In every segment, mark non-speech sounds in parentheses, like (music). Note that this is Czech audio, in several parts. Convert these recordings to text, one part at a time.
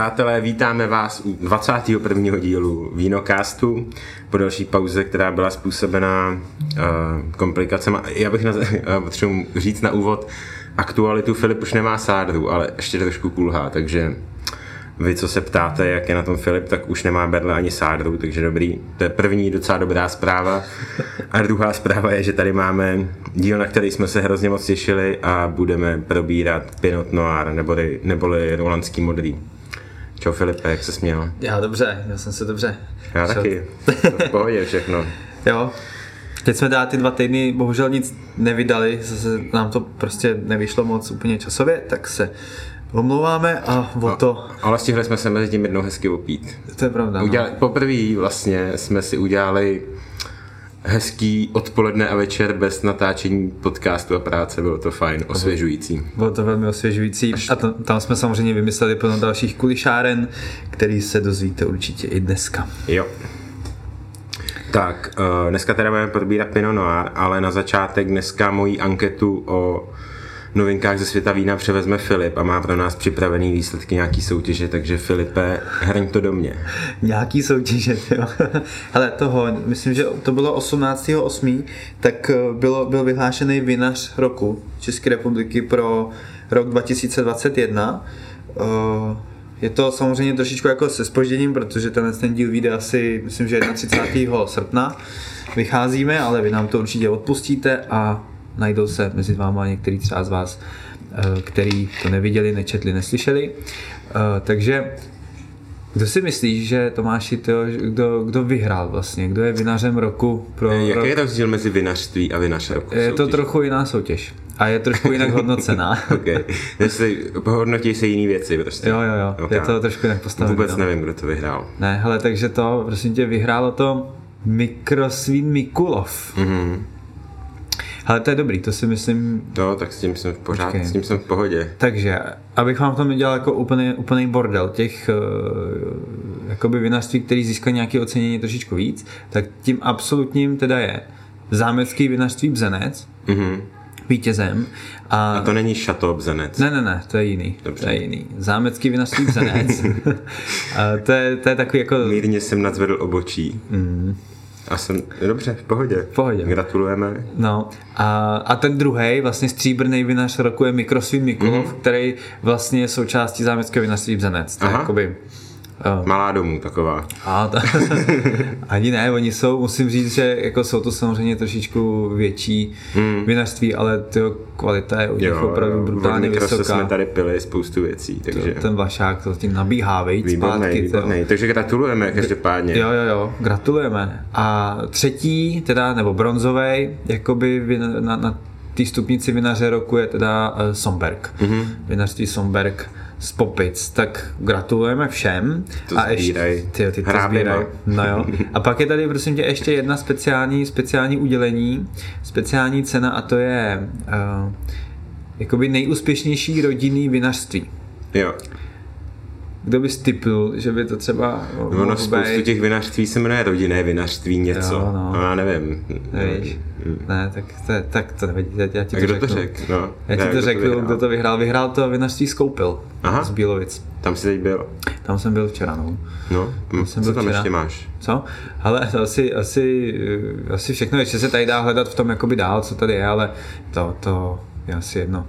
Přátelé, vítáme vás u 21. dílu Vínocastu po další pauze, která byla způsobená uh, komplikacemi. Já bych na, uh, (laughs) potřebuji říct na úvod aktualitu, Filip už nemá sádru, ale ještě trošku kulhá, takže vy, co se ptáte, jak je na tom Filip, tak už nemá berle ani sádru, takže dobrý. To je první docela dobrá zpráva. A druhá zpráva je, že tady máme díl, na který jsme se hrozně moc těšili a budeme probírat Pinot Noir, neboli, neboli Rolandský modrý. Čau Filipe, jak se směl? Já dobře, já jsem se dobře. Já Šel. taky, v pohodě všechno. (laughs) jo, Teď jsme teda ty dva týdny bohužel nic nevydali, zase nám to prostě nevyšlo moc úplně časově, tak se omlouváme a o to... A, ale stihli jsme se mezi tím jednou hezky opít. To je pravda. Udělali, no. Poprvé vlastně jsme si udělali hezký odpoledne a večer bez natáčení podcastu a práce, bylo to fajn, osvěžující. Bylo to velmi osvěžující a to, tam jsme samozřejmě vymysleli plno dalších kulišáren, který se dozvíte určitě i dneska. Jo. Tak, uh, dneska teda budeme probírat Pinot Noir, ale na začátek dneska moji anketu o novinkách ze světa vína převezme Filip a má pro nás připravený výsledky nějaký soutěže, takže Filipe, hrň to do mě. Nějaký soutěže, (laughs) jo. Ale toho, myslím, že to bylo 18.8., tak eh, bylo, byl vyhlášený vinař roku České republiky pro rok 2021. Eh, je to samozřejmě trošičku jako se spožděním, protože ten, ten díl vyjde asi, myslím, že 31. srpna vycházíme, ale vy nám to určitě odpustíte a najdou se mezi váma některý třeba z vás, eh, který to neviděli, nečetli, neslyšeli. Eh, takže kdo si myslíš, že Tomáši, to, kdo, kdo vyhrál vlastně? Kdo je vinařem roku pro Jaký rok? je rozdíl mezi vinařství a vinařem roku? Je to trochu jiná soutěž. A je trošku jinak (laughs) hodnocená. okay. Jestli pohodnotí se jiný věci prostě. Jo, jo, jo. Okay. Je to trošku jinak postavené. Vůbec no. nevím, kdo to vyhrál. Ne, hele, takže to, prosím tě, vyhrálo to Mikrosvín Mikulov. Mm-hmm. Ale to je dobrý, to si myslím... To, tak s tím jsem v pořád, s tím jsem v pohodě. Takže, abych vám to nedělal jako úplný, úplný bordel těch uh, jakoby vinařství, který získají nějaké ocenění trošičku víc, tak tím absolutním teda je zámecký vinařství Bzenec, mm-hmm vítězem. A, a to není Chateau Bzenec. Ne, ne, ne, to je jiný. Dobře. To je jiný. Zámecký vinařství Bzenec. (laughs) a to, je, to je takový jako... Mírně jsem nadzvedl obočí. Mm. A jsem, dobře, v pohodě. V pohodě. Gratulujeme. No a, a ten druhý, vlastně stříbrný vinař roku je Mikrosvin Mikulov, mm. který vlastně je součástí zámeckého vinařství Bzenec. To je jakoby Malá domů taková. A ta, (laughs) ani ne, oni jsou, musím říct, že jako jsou to samozřejmě trošičku větší hmm. vinařství, ale tyho kvalita je u nich opravdu brutálně vysoká. jsme tady pili spoustu věcí, takže... To, ten vašák to tím nabíhá, vejc, výborný, zpátky. Výborný. Takže gratulujeme každopádně. Jo, jo, jo, gratulujeme. A třetí, teda, nebo bronzový, jakoby na, na té stupnici vinaře roku je teda uh, Somberg. Mm-hmm. Vinařství Somberg z Popic, tak gratulujeme všem. To a ještě, ty, ty to. No jo. A pak je tady prosím tě ještě jedna speciální, speciální udělení, speciální cena a to je uh, jakoby nejúspěšnější rodinný vinařství. Jo. Kdo by stipl, že by to třeba No, no spoustu být... těch vinařství se jmenuje rodinné vinařství něco. Jo, no. no. já nevím. Nevíš? Ne, tak to, tak to nevadí, já ti to kdo řeknu. to řek? No, já ti to řeknu, kdo to vyhrál. Vyhrál to vinařství Skoupil Aha. z Bílovic. Tam jsi teď byl? Tam jsem byl včera, no. No, tam jsem co tam včera. ještě máš? Co? Ale asi, asi, asi všechno, ještě se tady dá hledat v tom jakoby dál, co tady je, ale to, to je asi jedno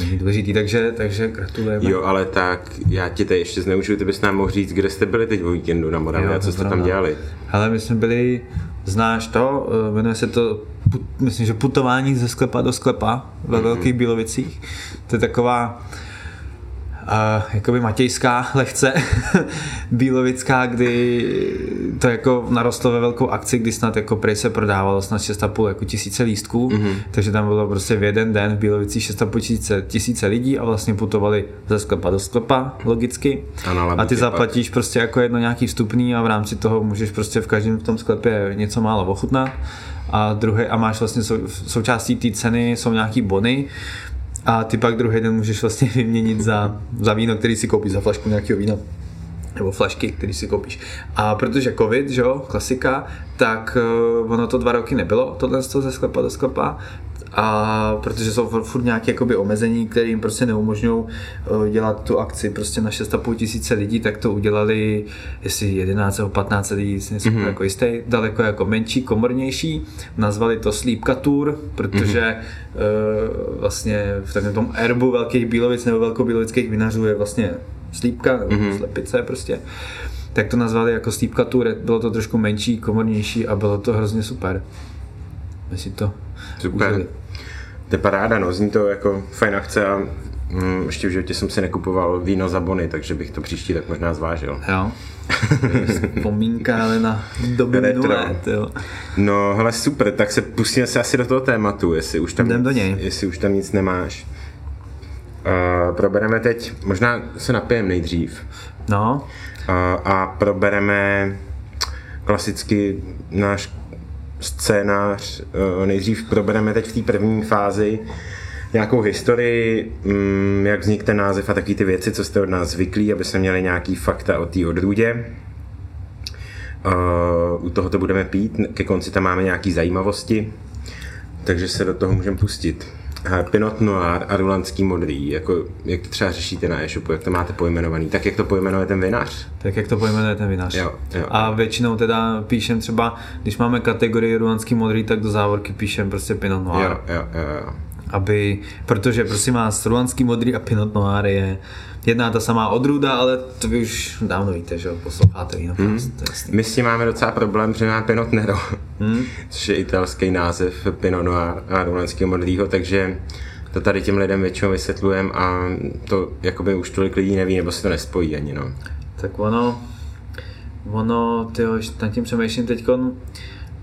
není důležitý, takže, takže gratulujeme. Jo, ale tak já ti tady ještě zneužiju, ty bys nám mohl říct, kde jste byli teď o víkendu na Moravě a co jste tam dělali? Ale my jsme byli, znáš to, eh, jmenuje se to, myslím, že putování ze sklepa do sklepa ve mm-hmm. Velkých Bílovicích. To je taková uh, jakoby matějská lehce (laughs) bílovická, kdy to jako narostlo ve velkou akci, kdy snad jako prej se prodávalo snad 6,5 jako tisíce lístků, mm-hmm. takže tam bylo prostě v jeden den v Bílovicích 6,5 tisíce, tisíce lidí a vlastně putovali ze sklepa do sklepa, logicky. A, a ty zaplatíš pak. prostě jako jedno nějaký vstupný a v rámci toho můžeš prostě v každém v tom sklepě něco málo ochutnat a druhý a máš vlastně sou, součástí té ceny jsou nějaký bony, a ty pak druhý den můžeš vlastně (laughs) vyměnit za, za víno, který si koupíš, za flašku nějakého vína nebo flašky, který si koupíš. A protože covid, že jo, klasika, tak uh, ono to dva roky nebylo, tohle ze sklepa do sklepa a protože jsou furt nějaké jakoby omezení, které jim prostě neumožňují uh, dělat tu akci prostě na 6,5 tisíce lidí, tak to udělali jestli 11 nebo 15 lidí, si nejsem mm-hmm. jako jistý, daleko jako menší, komornější, nazvali to Slípka Tour, protože mm-hmm. uh, vlastně v takovém tom erbu velkých bílovic nebo velkobílovických vinařů je vlastně slípka, nebo mm-hmm. slepice prostě tak to nazvali jako Slípka Tour, bylo to trošku menší, komornější a bylo to hrozně super. My si to Super. Užili. To je paráda, no, zní to jako fajn akce a mm, ještě v životě jsem si nekupoval víno za bony, takže bych to příští tak možná zvážil. Jo. Vzpomínka ale na doby minulé, jo. No, hele, super, tak se pustíme se asi do toho tématu, jestli už tam, Jdem do něj. Jestli už tam nic nemáš. Uh, probereme teď, možná se napijem nejdřív. No. Uh, a probereme klasicky náš scénář. Eh, nejdřív probereme teď v té první fázi nějakou historii, mm, jak vznikl ten název a taky ty věci, co jste od nás zvyklí, aby jsme měli nějaký fakta o té odrůdě. Eh, u toho to budeme pít, ke konci tam máme nějaké zajímavosti, takže se do toho můžeme pustit. Pinot Noir a Rulandský modrý, jako, jak to třeba řešíte na e-shopu, jak to máte pojmenovaný, tak jak to pojmenuje ten vinař? Tak jak to pojmenuje ten vinař. Jo, jo. A většinou teda píšem třeba, když máme kategorii Rulandský modrý, tak do závorky píšem prostě Pinot Noir. Jo, jo, jo, jo. Aby, protože prosím vás, Rulandský modrý a Pinot Noir je jedna ta samá odrůda, ale to vy už dávno víte, že jo, posloucháte jinak. Hmm. My s tím máme docela problém, protože máme Pinot Nero, hmm. (laughs) což je italský název Pinot Noir a Rulandského modrýho, takže to tady těm lidem většinou vysvětlujeme a to jakoby už tolik lidí neví, nebo se to nespojí ani, no. Tak ono, ono, tyjo, nad tím přemýšlím teď,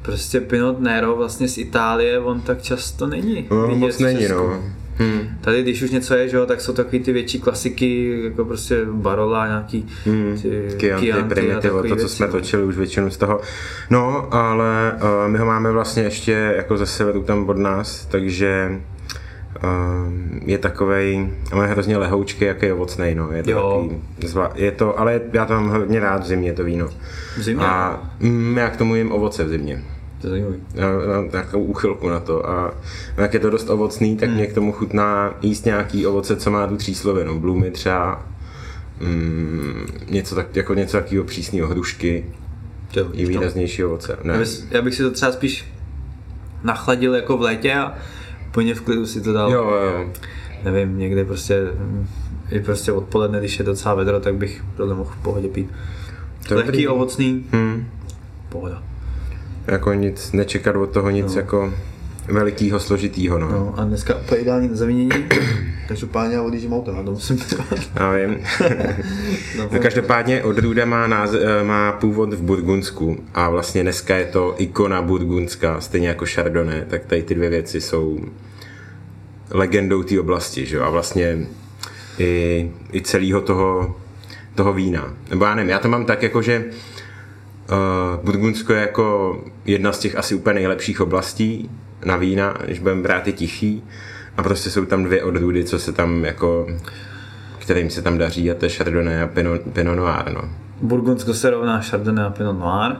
prostě Pinot Nero vlastně z Itálie, on tak často není. No, moc není, no. Hmm. Tady, když už něco je, že jo, tak jsou takový ty větší klasiky, jako prostě Barola, nějaký hmm. ty Chianti, Chianti Primitivo, to, co věci, jsme no. točili už většinu z toho. No, ale uh, my ho máme vlastně ještě jako ze severu tam od nás, takže uh, je takovej, ale hrozně lehoučky, jak je ovocnej, no. Je to, jo. Takový, zva, je to, ale já to mám hodně rád v zimě, to víno. V zimě? A mm, já k tomu jim ovoce v zimě. To je zajímavý. Já mám takovou úchylku na to a jak je to dost ovocný, tak hmm. mě k tomu chutná jíst nějaký ovoce, co má tu tříslovinu. Blumy třeba, mm, něco, tak, jako něco takového přísného hrušky, to, i výraznější ovoce. Ne. Já bych si to třeba spíš nachladil jako v létě a úplně v klidu si to dal. Jo, jo. Nevím, někde prostě i prostě odpoledne, když je docela vedro, tak bych tohle mohl v pohodě pít. To Lehký, ovocný, hmm. pohoda jako nic, nečekat od toho nic no. jako velikýho, složitýho. No. no a dneska úplně ideální na zavinění, (coughs) každopádně já odjíždím autem, a to musím Já vím. (laughs) no, no, každopádně odrůda má, náz- eh, má původ v Burgundsku a vlastně dneska je to ikona burgundská, stejně jako Chardonnay, tak tady ty dvě věci jsou legendou té oblasti, že jo? A vlastně i, i celého toho, toho vína. Nebo já nevím, já to mám tak jako, že Uh, Burgundsko je jako jedna z těch asi úplně nejlepších oblastí na vína, když budeme brát i tichý. A prostě jsou tam dvě odrůdy, co se tam jako kterým se tam daří a to je Chardonnay a Pinot, Pinot Noir. No. Burgundsko se rovná Chardonnay a Pinot Noir.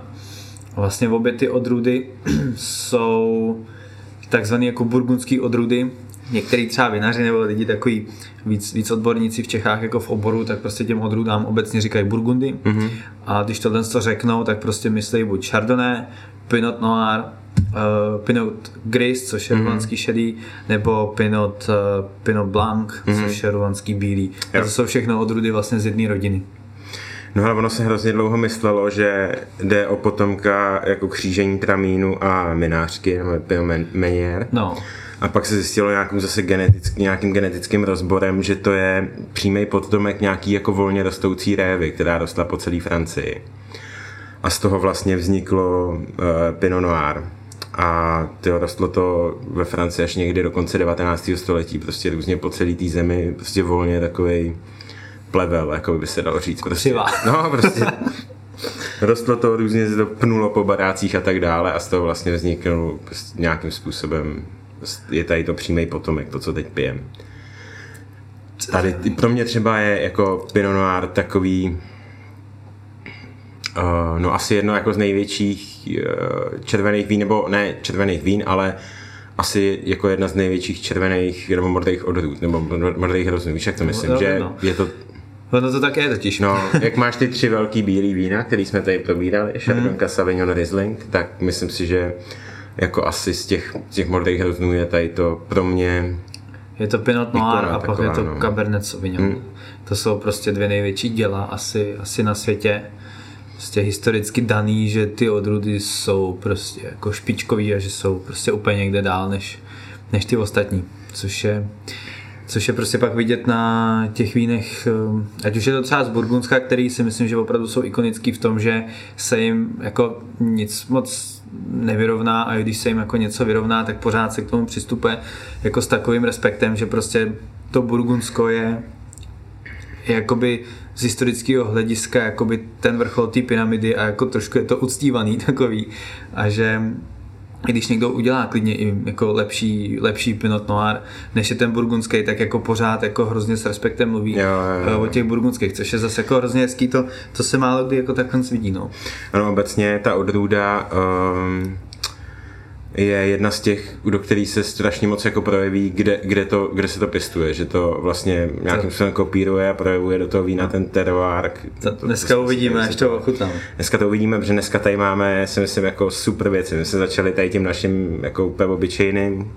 Vlastně obě ty odrůdy (clears throat) jsou takzvané jako burgundský odrůdy, některý třeba vinaři nebo lidi takový víc, víc odborníci v Čechách jako v oboru, tak prostě těm odrůdám obecně říkají Burgundy. Mm-hmm. A když tohle to řeknou, tak prostě myslí buď Chardonnay, Pinot Noir, uh, Pinot Gris, což je mm-hmm. šedý, nebo Pinot, uh, Pinot Blanc, mm-hmm. což je rulanský bílý. A to jsou všechno odrůdy vlastně z jedné rodiny. No ale ono se hrozně dlouho myslelo, že jde o potomka jako křížení tramínu a minářky, nebo Menier. No. A pak se zjistilo nějakým zase genetický, nějakým genetickým rozborem, že to je přímý potomek nějaký jako volně rostoucí révy, která rostla po celé Francii. A z toho vlastně vzniklo uh, Pinot Noir. A tyjo, rostlo to ve Francii až někdy do konce 19. století, prostě různě po celé té zemi, prostě volně takový plevel, jako by se dalo říct. Prostě, (laughs) no, prostě rostlo to různě, se to pnulo po barácích a tak dále a z toho vlastně vzniklo prostě nějakým způsobem je tady to přímý potomek, to, co teď pijem. Tady pro mě třeba je jako Pinot Noir takový uh, no asi jedno jako z největších uh, červených vín, nebo ne červených vín, ale asi jako jedna z největších červených nebo modrých odrůd, nebo modrých hroznů, víš jak to myslím, No, že no. je to Ono to tak je totiž. No, jak máš ty tři velký bílý vína, který jsme tady probírali, Chardonnay, Hmm. Sauvignon, Riesling, tak myslím si, že jako asi z těch, z těch modrých hroznů je tady to pro mě Je to Pinot Noir a pak je to no. Cabernet Sauvignon. Hmm. To jsou prostě dvě největší děla asi, asi na světě. Prostě historicky daný, že ty odrůdy jsou prostě jako špičkový a že jsou prostě úplně někde dál než, než ty ostatní. Což je, což je prostě pak vidět na těch vínech, um, ať už je to třeba z Burgundska, který si myslím, že opravdu jsou ikonický v tom, že se jim jako nic moc nevyrovná a i když se jim jako něco vyrovná, tak pořád se k tomu přistupuje jako s takovým respektem, že prostě to Burgundsko je je jakoby z historického hlediska jakoby ten vrchol té pyramidy a jako trošku je to uctívaný takový a že i když někdo udělá klidně i jako lepší, lepší Pinot Noir, než je ten burgundský, tak jako pořád jako hrozně s respektem mluví Jo, jo, jo. eh, o těch burgundských, což je zase jako hrozně hezký, to, to se málo kdy jako takhle vidí, no. Ano, obecně ta odrůda um, je jedna z těch, do kterých se strašně moc jako projeví, kde, kde, to, kde se to pěstuje, že to vlastně nějakým způsobem kopíruje a projevuje do toho vína ten terroir. To, dneska uvidíme, až to ochutnám. Dneska to uvidíme, protože dneska tady máme, si myslím, jako super věci. My jsme začali tady tím naším jako úplně obyčejným,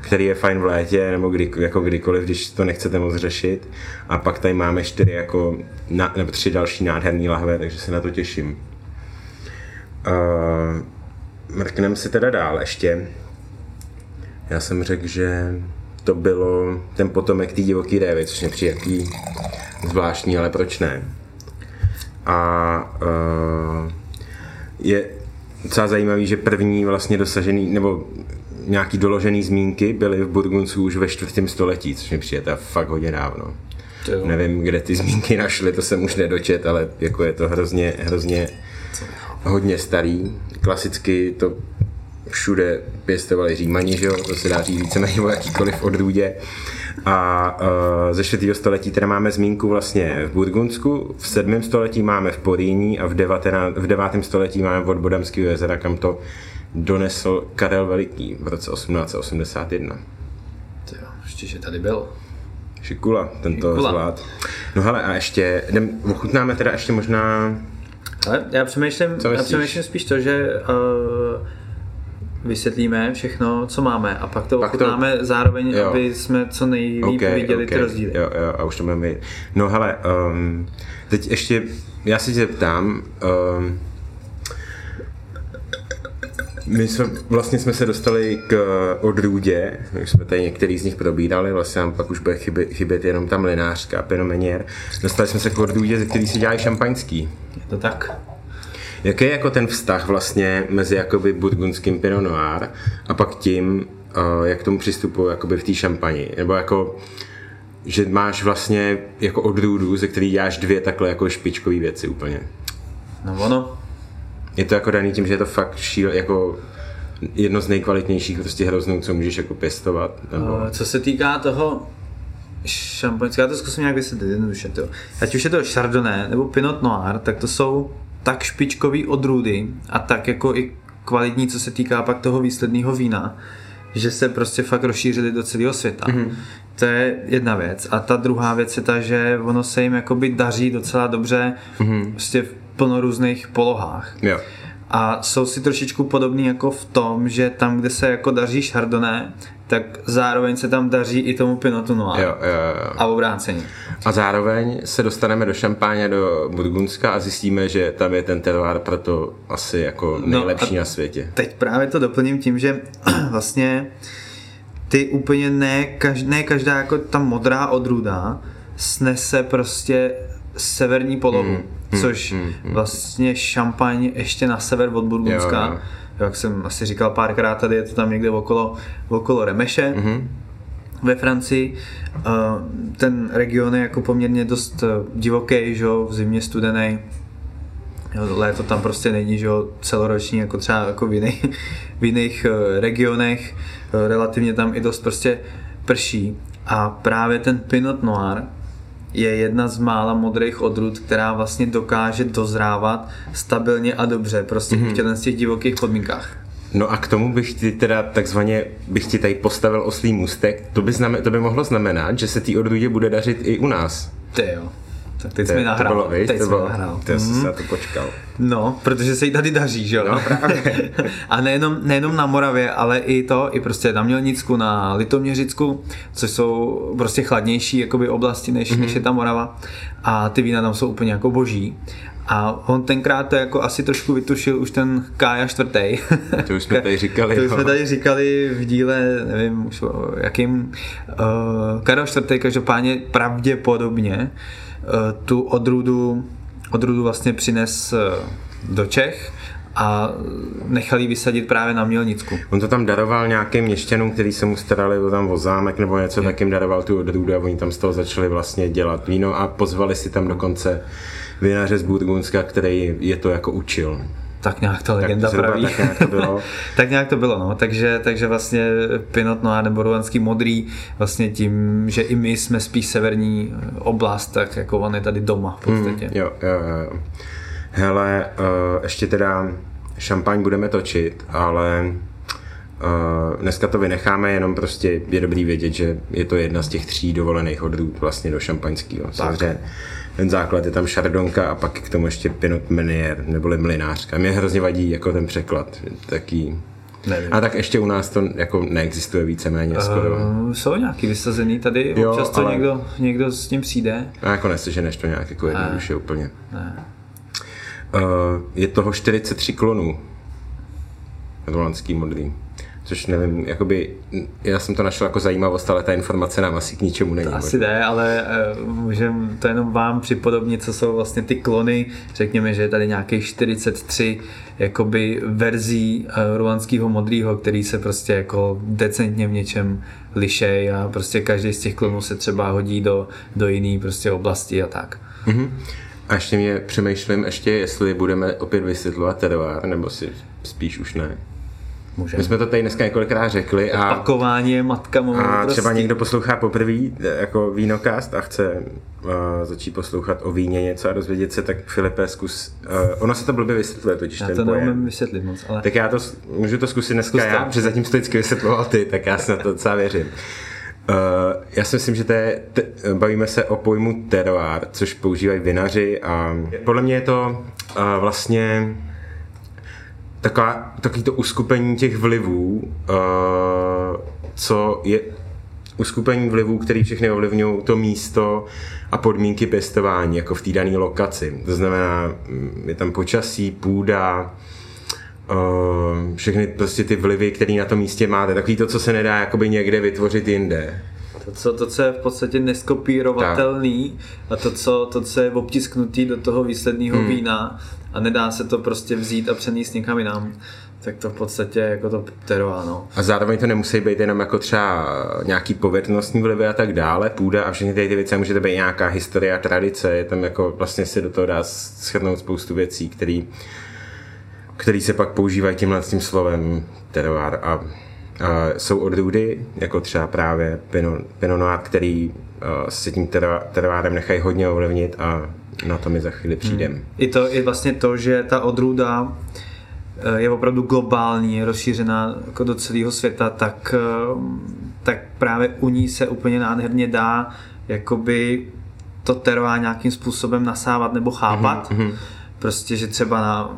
který je fajn v létě, nebo kdy, jako kdykoliv, když to nechcete moc řešit. A pak tady máme čtyři jako, na, nebo tři další nádherný lahve, takže se na to těším. Uh, mrkneme si teda dál ještě. Já jsem řekl, že to bylo ten potomek té divoký révy, což mě přijde jaký zvláštní, ale proč ne? A uh, je docela zajímavý, že první vlastně dosažený, nebo nějaký doložený zmínky byly v Burgundsku už ve čtvrtém století, což mi přijde teda fakt hodně dávno. Nevím, kde ty zmínky našly, to jsem už nedočet, ale jako je to hrozně, hrozně hodně starý. Klasicky to všude pěstovali římani, že jo? to se dá říct víceméně o jakýkoliv odrůdě. A uh, ze 4. století teda máme zmínku vlastně v Burgundsku, v 7. století máme v Poríní a v 19, v 9. století máme od Bodamského jezera, kam to donesl Karel Veliký v roce 1881. To jo, ještě, že tady byl. Šikula, tento Šikula. zvlád. No hele, a ještě, jdem, ochutnáme teda ještě možná Ale já přemýšlím, já přemýšlím spíš to, že uh, vysvětlíme všechno, co máme a pak to Pak to- ochutnáme zároveň, jo. aby jsme co nejlíp viděli ty rozdíly. Jo, jo, a už to budeme. No hele, um, teď ještě, já si tě ptám, um, my jsme, vlastně jsme se dostali k odrůdě, my jsme tady některý z nich probírali, vlastně nám pak už bude chybět, chybět jenom ta mlinářka, penomenier. Dostali jsme se k odrůdě, ze který se dělají šampaňský. Je to tak? Jaký je jako ten vztah vlastně mezi jakoby burgundským Pinot Noir a pak tím, uh, jak k tomu přistupují jakoby v té šampani? Nebo jako, že máš vlastně jako odrůdu, ze který děláš dvě takhle jako špičkové věci úplně. No ono, Je to jako daný tím, že je to fakt šíl, jako jedno z nejkvalitnějších prostě hroznů, co můžeš jako pěstovat. Nebo... uh, co se týká toho šampaňského, já to zkusím nějak vysvětlit jednoduše. To. Ať už je to Chardonnay nebo Pinot Noir, tak to jsou tak špičkový odrůdy a tak jako i kvalitní, co se týká pak toho výsledného vína, že se prostě fakt rozšířili do celého světa. Mm-hmm. To je jedna věc. A ta druhá věc je ta, že ono se jim jakoby daří docela dobře mm-hmm. prostě v plno různých polohách. Jo. A jsou si trošičku podobný jako v tom, že tam, kde se jako daří Chardonnay, tak zároveň se tam daří i tomu Pinotu Noir. Jo, jo, jo. A obráceně. A zároveň se dostaneme do Šampáně, do Burgundska a zjistíme, že tam je ten terroir proto asi jako nejlepší a- na světě. Teď právě to doplním tím, že (clears throat) vlastně ty úplně ne, kaž, ne každá jako ta modrá odrůda snese prostě severní polohu, Mm, což vlastně šampaň ještě na sever od Burgundska. Jo, jo. Jak jsem asi říkal párkrát, tady je to tam někde okolo, okolo Remeše. Mhm. ve Francii. Eh, Ten region je jako poměrně dost eh, divoký, že jo, v zimě studený. Léto tam prostě není, že jo, celoroční, jako třeba jako v jiných, v jiných eh, regionech. Relativně tam i dost prostě prší. A právě ten Pinot Noir je jedna z mála modrých odrůd, která vlastně dokáže dozrávat stabilně a dobře, prostě mm-hmm. v těchto těch divokých podmínkách. No a k tomu bych ti teda takzvaně, bych ti tady postavil oslý můstek, to by, znamen, to by mohlo znamenat, že se té odrůdě bude dařit i u nás. Ty jo. Tak teď jsi mi nahrál. To bylo, víš, teď to jsi bylo, nahrál. to jsem Mhm. se na to počkal. No, protože se jí tady daří, že jo? No, právě. (laughs) A nejenom, nejenom na Moravě, ale i to, i prostě na Mělnicku, na Litoměřicku, což jsou prostě chladnější jakoby oblasti, než, mm-hmm. než je ta Morava. A ty vína tam jsou úplně jako boží. A on tenkrát to jako asi trošku vytušil už ten Kája čtvrtý. (laughs) To už jsme tady říkali, To už jsme tady říkali v díle, nevím už jakým. Uh, Karel čtvrtý každopádně pravděpodobně uh, tu odrůdu, odrůdu vlastně přines eh, do Čech a nechali vysadit právě na Mělnicku. On to tam daroval nějakým měšťanům, který se mu starali o tam o zámek nebo něco, tak jim daroval tu odrůdu a oni tam z toho začali vlastně dělat víno a pozvali si tam dokonce vinaře z Burgundska, který je to jako učil. Tak nějak ta legenda zhruba praví. tak nějak to bylo. (laughs) tak nějak to bylo, no. Takže, takže vlastně Pinot Noir nebo ruanský modrý, vlastně tím, že i my jsme spíš severní oblast, tak jako on je tady doma v podstatě. Mm, jo, jo, jo. Hele, uh, ještě teda šampaň budeme točit, ale uh, dneska to vynecháme, jenom prostě je dobrý vědět, že je to jedna z těch tří dovolených odrůd vlastně do šampaňského. Samozřejmě ten základ je tam šardonka a pak k tomu ještě Pinot Meunier, neboli mlinářka. Mě hrozně vadí jako ten překlad, taký... Nevím. A tak ještě u nás to jako neexistuje víceméně skoro. Uh, jsou nějaký vysazený tady, Jo, občas to ale- někdo, někdo s tím přijde. A jako neseženeš to nějak jako jednoduše úplně. Ne. Uh, je toho 43 klonů. Rolandský modrý. Což nevím, jakoby, já jsem to našel jako zajímavost, ale ta informace nám asi k ničemu není. Asi ne, ale uh, můžem to jenom vám připodobnit, co jsou vlastně ty klony. Řekněme, že je tady nějakých 43 jakoby verzí uh, ruanského modrýho, který se prostě jako decentně v něčem lišej a prostě každý z těch klonů se třeba hodí do, do jiný prostě oblasti a tak. Mhm. A ještě mě přemýšlím ještě, jestli budeme opět vysvětlovat terroir, nebo si spíš už ne. Můžeme. My jsme to tady dneska několikrát řekli a, Pakování je matka a moudrosti. třeba někdo poslouchá poprvé jako vínokast a chce uh, začít poslouchat o víně něco a dozvědět se, tak Filipe, zkus. Uh, ono se to blbě vysvětluje totiž Já ten to pojem. neumím vysvětlit moc, ale... Tak já to, můžu to zkusit dneska Zkus to. já, protože zatím to vždycky vysvětloval ty, tak já si na to docela věřím. Uh, já si myslím, že to je, te, bavíme se o pojmu terroir, což používají vinaři a podle mě je to uh, vlastně taková, takový to uskupení těch vlivů, uh, co je uskupení vlivů, který všechny ovlivňují to místo a podmínky pěstování, jako v té dané lokaci. To znamená, mm, je tam počasí, půda, uh, všechny prostě ty vlivy, které na tom místě máte. Takový to, co se nedá jakoby někde vytvořit jinde. To, co, to, co je v podstatě neskopírovatelný a to co, to, co je obtisknutý do toho výsledného hmm. vína a nedá se to prostě vzít a přenést někam jinam, tak to v podstatě jako to teroá, no. A zároveň to nemusí být jenom jako třeba nějaký povětrnostní vlivy a tak dále, půda a všechny ty věci, může to být nějaká historie a tradice, je tam jako vlastně si do toho dá schrnout spoustu věcí, který, který se pak používají tímhle tím slovem terroir a, a jsou odrůdy, jako třeba právě Pinot, Pinot Noir, který uh, se tím terroirem nechají hodně ovlivnit a na to mi za chvíli přijdem. Hmm. I to i vlastně to, že ta odrůda eh, je opravdu globální, je rozšířená jako do celého světa, tak, eh, tak právě u ní se úplně nádherně dá jakoby to teroá nějakým způsobem nasávat nebo chápat. Mm-hmm. Prostě, že třeba na,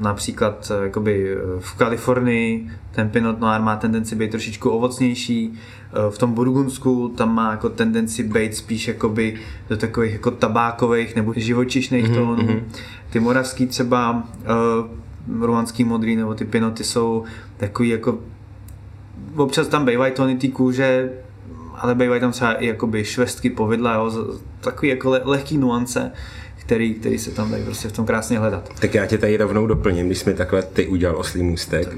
například eh, jakoby eh, v Kalifornii ten Pinot Noir má tendenci být trošičku ovocnější, eh, v tom Burgundsku tam má jako tendenci být spíš jakoby do takových jako tabákových nebo živočišných mm-hmm. tónů. Ty moravský třeba uh, ruanský modrý nebo ty pinoty jsou takový jako občas tam bývají tóny té kůže, ale bývají tam třeba i jakoby švestky povidla, jo, takový jako le, lehký nuance, který, který se tam dají prostě v tom krásně hledat. Tak já tě tady rovnou doplním, když jsme takhle ty udělal oslý můstek.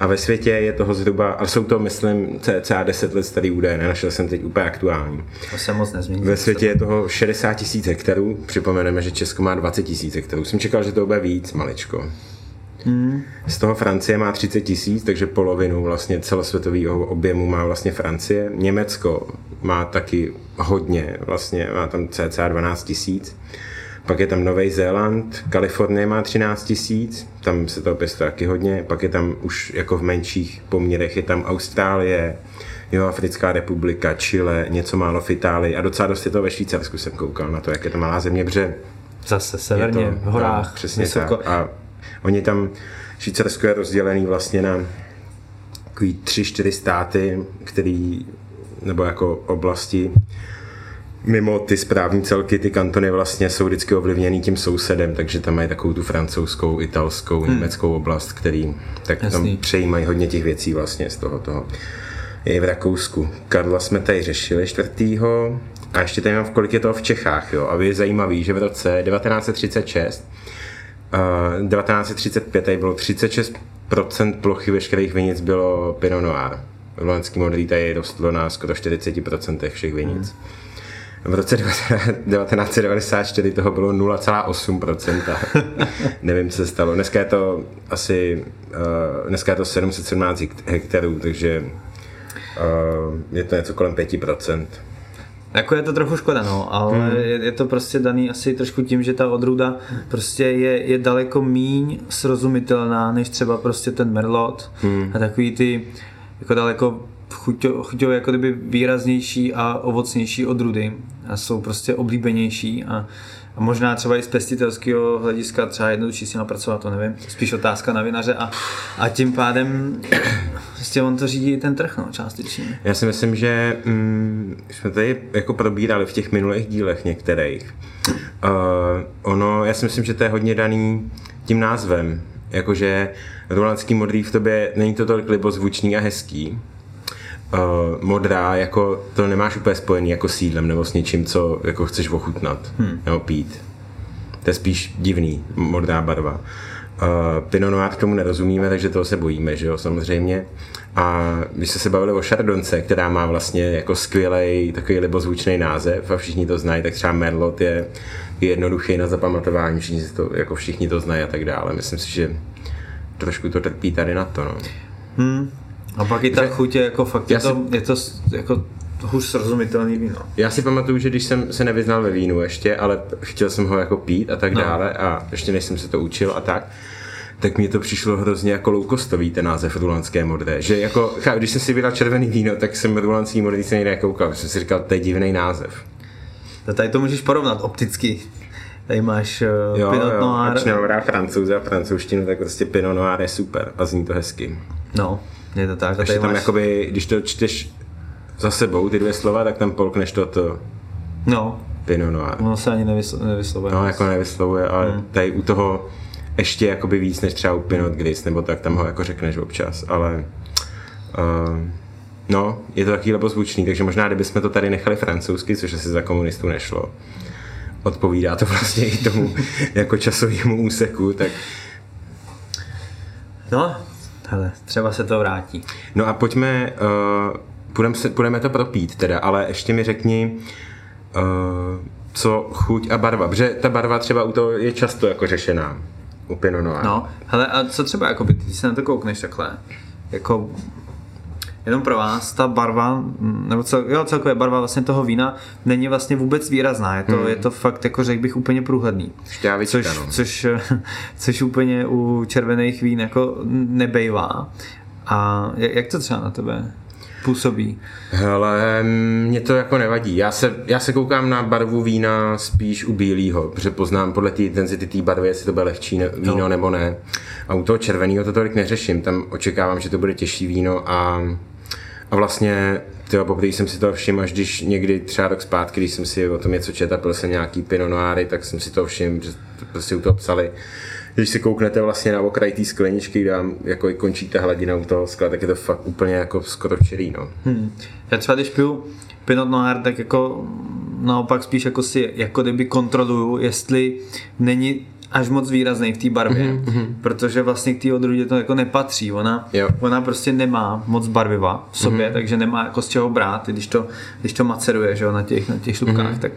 A ve světě je toho zhruba, a jsou to, myslím, cca 10 let starý údaje, nenašel jsem teď úplně aktuální. To se moc nezmění. Ve světě je toho 60 tisíc hektarů, připomeneme, že Česko má 20 tisíc hektarů. Jsem čekal, že to bude víc, maličko. Hmm. Z toho Francie má 30 tisíc, takže polovinu vlastně celosvětového objemu má vlastně Francie. Německo má taky hodně, vlastně má tam cca 12 tisíc. Pak je tam Nový Zéland, Kalifornie má 13 tisíc, tam se to pěstuje taky hodně, pak je tam už jako v menších poměrech, je tam Austrálie, Jo, Africká republika, Chile, něco málo v Itálii a docela dost je to ve Švýcarsku jsem koukal na to, jak je to malá země, protože Zase severně, to, v horách, no, přesně vysoko. tak. A oni tam, Švýcarsko je rozdělený vlastně na takový tři, čtyři státy, který, nebo jako oblasti, mimo ty správní celky, ty kantony vlastně jsou vždycky ovlivněný tím sousedem, takže tam mají takovou tu francouzskou, italskou, hmm. německou oblast, který tak Jasný. tam přejímají hodně těch věcí vlastně z toho toho. Je v Rakousku. Karla jsme tady řešili čtvrtýho a ještě tady mám, v kolik je toho v Čechách, jo. A je zajímavý, že v roce 1936 uh, 1935 tady bylo 36% plochy veškerých vinic bylo Pinot Noir. V loňském modrý tady rostlo na skoro 40% všech vinic. Hmm. V roce 1994 (laughs) toho bylo 0,8%. (laughs) Nevím, co se stalo. Dneska je to asi uh, dneska je to 717 hektarů, takže uh, je to něco kolem 5%. Jako je to trochu škoda, no, ale hmm. je, je to prostě daný asi trošku tím, že ta odrůda prostě je, je daleko míň srozumitelná, než třeba prostě ten merlot hmm. a takový ty jako daleko chuťově jako kdyby výraznější a ovocnější odrůdy a jsou prostě oblíbenější a, a možná třeba i z pěstitelského hlediska třeba jednodušší si napracovat, to nevím, spíš otázka na vinaře a, a tím pádem (clears throat) prostě on to řídí ten trh, no, částečně. Já si myslím, že mm, jsme tady jako probírali v těch minulých dílech některých. Uh, ono, já si myslím, že to je hodně daný tím názvem, jakože rolandský modrý v tobě není to tolik libozvučný a hezký, uh, modrá, jako to nemáš úplně spojený jako sídlem nebo s něčím, co jako chceš ochutnat hmm. nebo pít. To je spíš divný, modrá barva. Uh, Pinot Noir k tomu nerozumíme, takže toho se bojíme, že jo, samozřejmě. A když se se bavili o Chardonce, která má vlastně jako skvělý takový libozvučný název a všichni to znají, tak třeba Merlot je jednoduchý na zapamatování, všichni to, jako všichni to znají a tak dále. Myslím si, že trošku to trpí tady na to, no. Hmm. A pak i ta že, chuť je jako fakt, je to, si, je to jako hůř srozumitelný víno. Já si pamatuju, že když jsem se nevyznal ve vínu ještě, ale chtěl jsem ho jako pít a tak no. dále a ještě než jsem se to učil a tak, tak mi to přišlo hrozně jako loukostový ten název rulanské modré. Že jako, když jsem si vydal červený víno, tak jsem rulanský modrý se někde koukal, jsem si říkal, to je divný název. To tady to můžeš porovnat opticky. Tady máš uh, jo, Pinot jo, Noir. Ač nemám francouze a francouzštinu, tak prostě Pinot Noir je super a zní to hezky. No, je to tak. Takže tam máš... jakoby, když to čteš za sebou, ty dvě slova, tak tam polkneš to, to no. Pinot Noir. Ono se ani nevyslo, nevyslovuje. No, jako nevyslovuje, ale hmm. tady u toho ještě jakoby víc než třeba u Pinot Gris, nebo tak tam ho jako řekneš občas, ale uh, no, je to taky zvučný, takže možná kdybychom to tady nechali francouzsky, což asi za komunistů nešlo, odpovídá to (laughs) vlastně i tomu jako časovému úseku, tak No, hele, třeba se to vrátí. No a pojďme, uh, půjdeme, se, půjdeme to propít teda, ale ještě mi řekni, uh, co chuť a barva, protože ta barva třeba u toho je často jako řešená u Pinot Noir. No, hele, a co třeba, jako by, ty se na to koukneš takhle, jako jenom pro vás ta barva, nebo cel, jo, celkově barva vlastně toho vína není vlastně vůbec výrazná. Je to, hmm. je to fakt, jako řekl bych, úplně průhledný. Šťávička, což, no. což, (laughs) což úplně u červených vín jako nebejvá. A jak to třeba na tebe působí? Hele, mě to jako nevadí. Já se, já se koukám na barvu vína spíš u bílého, protože poznám podle té intenzity té barvy, jestli to bude lehčí víno no. nebo ne. A u toho červeného to tolik neřeším. Tam očekávám, že to bude těžší víno a a vlastně tyjo, poprvé jsem si to všiml, až když někdy třeba rok zpátky, když jsem si o tom něco četl a pil jsem nějaký Pinot Noir, tak jsem si to všiml, že prostě u toho psali, když si kouknete vlastně na okraj té skleničky, kde vám jako končí ta hladina u toho skla, tak je to fakt úplně jako skoro čerý, no. Hmm. Já třeba když piju Pinot Noir, tak jako naopak spíš jako si, jako kdyby kontroluju, jestli není až moc výrazný v té barvě, mm-hmm. protože vlastně k té odrůdě to jako nepatří. Ona, jo. ona prostě nemá moc barviva v sobě, mm-hmm. takže nemá jako z čeho brát, když to, když to maceruje že jo, na těch, na těch šlupkách, mm-hmm. tak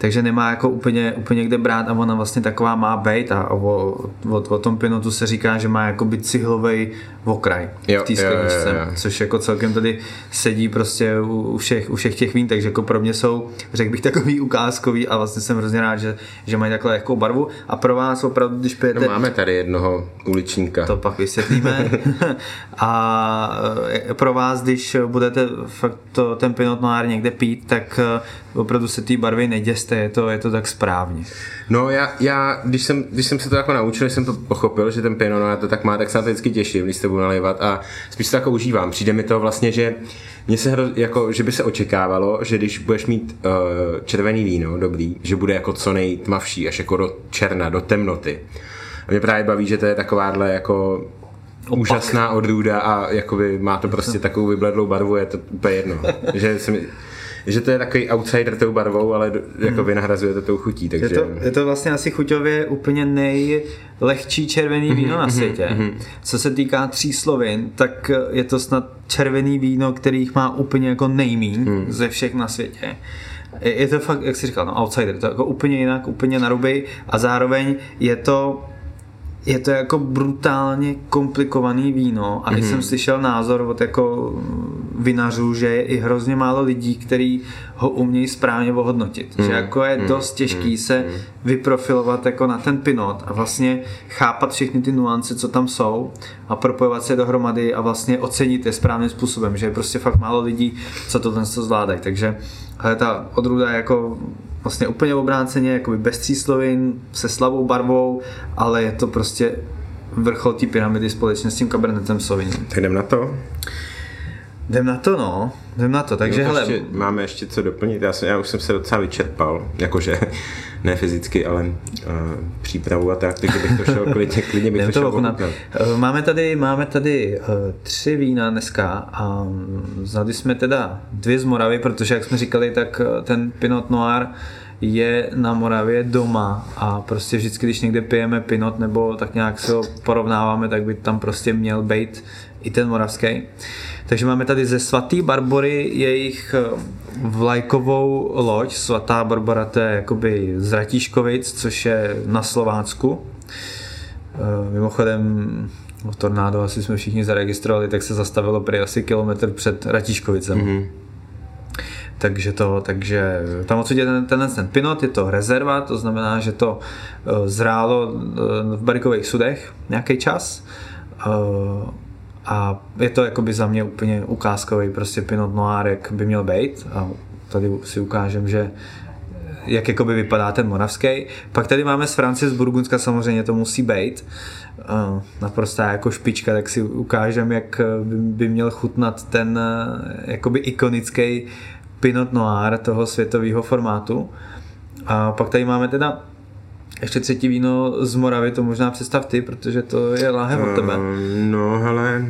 takže nemá jako úplně, úplně kde brát a ona vlastně taková má být a o, o, o tom pinotu se říká, že má jako by cihlovej okraj Jo, v té jo, jo, skleničce, jo, jo. což jako celkem tady sedí prostě u, u, všech, u všech těch vín, takže jako pro mě jsou, řekl bych, takový ukázkový a vlastně jsem hrozně rád, že, že mají takhle lehkou barvu a pro vás opravdu, když pijete No, máme tady jednoho uličníka. to pak vysvětlíme. (laughs) a e, pro vás, když budete fakt to, ten Pinot Noir někde pít, tak e, opravdu se té barvy neděste, je to, je to tak správně. No já, já když, jsem, když jsem se to jako naučil, jsem to pochopil, že ten Pinot Noir to tak má, tak se na to vždycky těším, když se budu nalévat a spíš to jako užívám. Přijde mi to vlastně, že mně se hro, jako, že by se očekávalo, že když budeš mít uh, červený víno, dobrý, že bude jako co nejtmavší, až jako do černa, do temnoty. A mě právě baví, že to je takováhle jako Opak. úžasná odrůda a jakoby má to prostě takovou vybledlou barvu, je to úplně jedno. (laughs) že, se mi, že to je takový outsider tou barvou, ale jako vynahrazuje to tou chutí, takže... Je to, je to vlastně asi chuťově úplně nejlehčí červený víno na světě. Co se týká tří slovin, tak je to snad červený víno, kterých má úplně jako nejmín ze všech na světě. Je je to fakt, jak jsi říkal, no, outsider, to je jako úplně jinak, úplně naruby a zároveň je to je to jako brutálně komplikovaný víno a mm-hmm. jsem slyšel názor od jako vinařů, že je i hrozně málo lidí, kteří ho umějí správně ohodnotit. Mm-hmm. Že jako je dost těžký se vyprofilovat jako na ten pinot a vlastně chápat všechny ty nuance, co tam jsou a propojovat se dohromady a vlastně ocenit je správným způsobem, že je prostě fakt málo lidí, co to ten zvládají. Takže ale ta odrůda je jako vlastně úplně obráceně, jakoby bez tříslovin, se slabou barvou, ale je to prostě vrchol té pyramidy společně s tím Cabernetem Sauvignon. Tak jdem na to. Jdem na to, no. Jdem na to, takže hele, ještě, máme ještě co doplnit. Já, jsem, já už jsem se docela vyčerpal, jakože (laughs) ne fyzicky, ale uh, přípravu a tak, takže bych to šel klidně, klidně bych jdem to to šel. Eh, Máme tady, máme tady uh, tři vína dneska a mm, vzali jsme teda dvě z Moravy, protože jak jsme říkali, tak ten Pinot Noir je na Moravě doma a prostě vždycky, když někde pijeme Pinot nebo tak nějak se ho porovnáváme, tak by tam prostě měl být i ten moravský. Takže máme tady ze svatý Barbory jejich eh, vlajkovou loď. Svatá Barbara to je jakoby z Ratíškovic, což je na Slovácku. Eh, Mimochodem o tornádo asi jsme všichni zaregistrovali, tak se zastavilo prý asi kilometr před Ratíškovicem. Mm-hmm. Takže to, takže tam odsud je ten, ten, ten pinot, je to rezerva, to znamená, že to eh, zrálo v barikových sudech nějaký čas. Eh, A je to jakoby za mě úplně ukázkový prostě pinot noir, jak by měl být. A tady si ukážem, že jak jakoby vypadá ten moravský. Pak tady máme z Francie, z Burgundska samozřejmě to musí být. Naprostá jako špička, tak si ukážem, jak by, měl chutnat ten uh, jakoby ikonický Pinot Noir toho světového formátu. A pak tady máme teda ještě třetí víno z Moravy, to možná představ ty, protože to je láhev od tebe. Um, no, hele,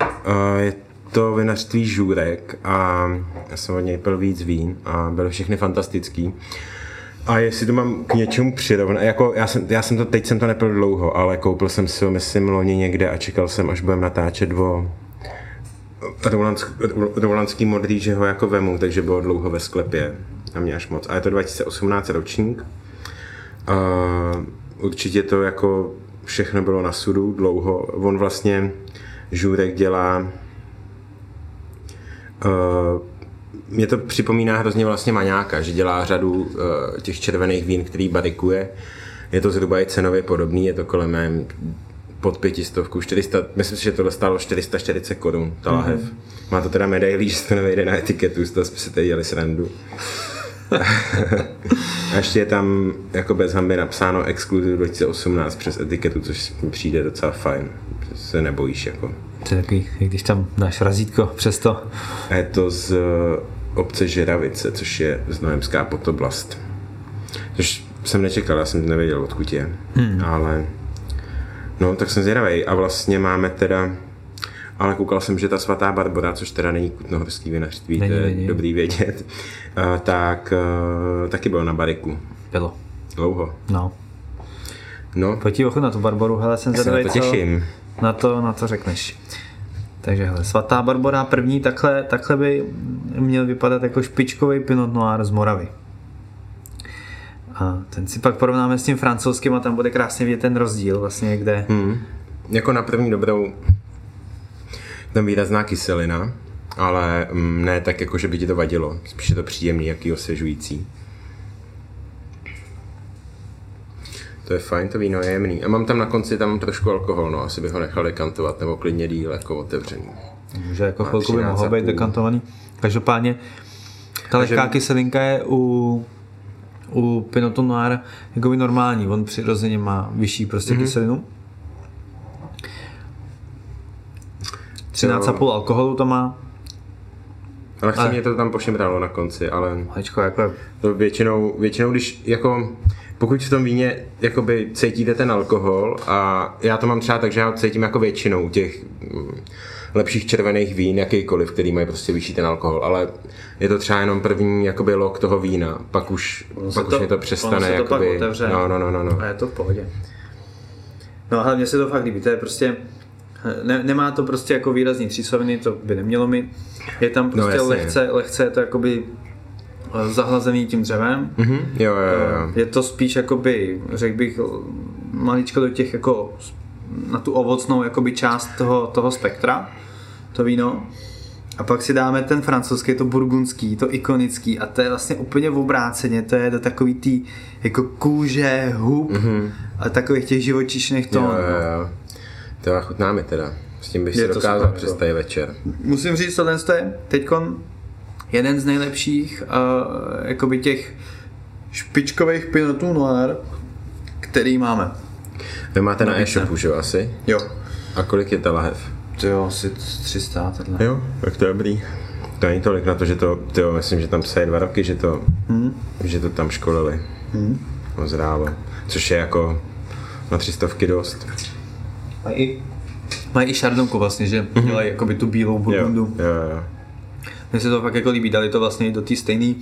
uh, je to vinařství Žurek a já jsem od něj pil víc vín a byly všechny fantastický. A jestli to mám k něčemu přirovnat, jako já jsem, já jsem to, teď jsem to nepil dlouho, ale koupil jsem si ho, myslím, loni někde a čekal jsem, až budem natáčet o Rolandsk, Rolandský modrý, že ho jako vemu, takže bylo dlouho ve sklepě. A mě až moc. A je to 2018 ročník. A určitě to jako všechno bylo na sudu dlouho. On vlastně Žurek dělá uh, mě to připomíná hrozně vlastně maňáka, že dělá řadu uh, těch červených vín, který barikuje. Je to zhruba i cenově podobný, je to kolem nevím, pod pětistovku, 400, myslím si, že tohle stálo 440 korun, ta lahev. Mm-hmm. Má to teda medailí, že to nevejde na etiketu, z toho jsme si tady dělali srandu. (laughs) A ještě je tam jako bez hamby napsáno Exclusive 2018 přes etiketu, což mi přijde docela fajn. že Se nebojíš jako. To je takový, když tam dáš razítko přesto. A je to z eh, obce Žeravice, což je znojemská podoblast. Což jsem nečekal, já jsem nevěděl, odkud je. Hmm. Ale no, tak jsem zvědavý. A vlastně máme teda ale koukal jsem, že ta svatá Barbara, což teda není kutnohorský vinařství, to je není. dobrý vědět, a, tak a, taky byl na bariku. Bylo. Dlouho. No. No, Pojď ochutnat tu Barboru, hele, jsem se na to co těším. na to, na to řekneš. Takže hele, svatá Barbora první, takhle, takhle by měl vypadat jako špičkový Pinot Noir z Moravy. A ten si pak porovnáme s tím francouzským a tam bude krásně vidět ten rozdíl vlastně, kde... Hmm. Jako na první dobrou tam výrazná kyselina, ale mm, ne tak jako, že by ti to vadilo. Spíš je to příjemný, jaký osvěžující. To je fajn, to víno je jemný. A mám tam na konci tam trošku alkohol, no asi bych ho nechal dekantovat, nebo klidně díl jako otevřený. Může jako chvilku by 13 mohlo a být dekantovaný. Každopádně ta lehká kyselinka je u, u Pinotu Noir jako by normální. On přirozeně má vyšší prostě Mhm. mm-hmm. kyselinu. 13,5 alkoholu to má. Ale chci Ale- mě to tam pošimralo na konci, ale Hečko, jako to většinou, většinou když jako pokud v tom víně jakoby cítíte ten alkohol a já to mám třeba tak, že já cítím jako většinou těch mm, lepších červených vín, jakýkoliv, který mají prostě vyšší ten alkohol, ale je to třeba jenom první jakoby lok toho vína, pak už, Ono pak už to- mě to ono přestane se to pak otevře. no, no, no, no, no. A je to v pohodě. No a hlavně se to fakt líbí, to je prostě, ne, nemá to prostě jako výrazný třísoviny, to by nemělo mít. Je tam prostě jasně. lehce, lehce je to jakoby eh, zahlazený tím dřevem. Mhm, jo, jo, jo. Je to spíš jakoby, řekl bych, maličko do těch jako na tu ovocnou jakoby část toho, toho spektra, to víno. A pak si dáme ten francouzský, to burgundský, to ikonický a to je vlastně úplně v obráceně, to je do takový tý jako kůže, hub mm-hmm. a takových těch živočišných Mhm. jo, tónů. jo, jo. To já chutná mi teda. S tím bych Je si to dokázal super, přes jako. tady večer. Musím říct, tohle je teďkon jeden z nejlepších uh, jakoby těch špičkových pinotů noir, který máme. Vy máte na Nabídce. e-shopu, že jo, asi? Jo. A kolik je ta lahev? To jo, asi 300 tohle. Jo, tak to je dobrý. To není tolik na to, že to, tyjo, myslím, že tam psají dva roky, že to, hmm. že to tam školili. Hmm. Ozrálo. Což je jako na třistovky dost. Mají i, mají i šardonku vlastně, že mm-hmm. dělají jakoby tu bílou. Jo, burgundu. jo, jo. Mně se to fakt jako líbí, dali to vlastně do té stejné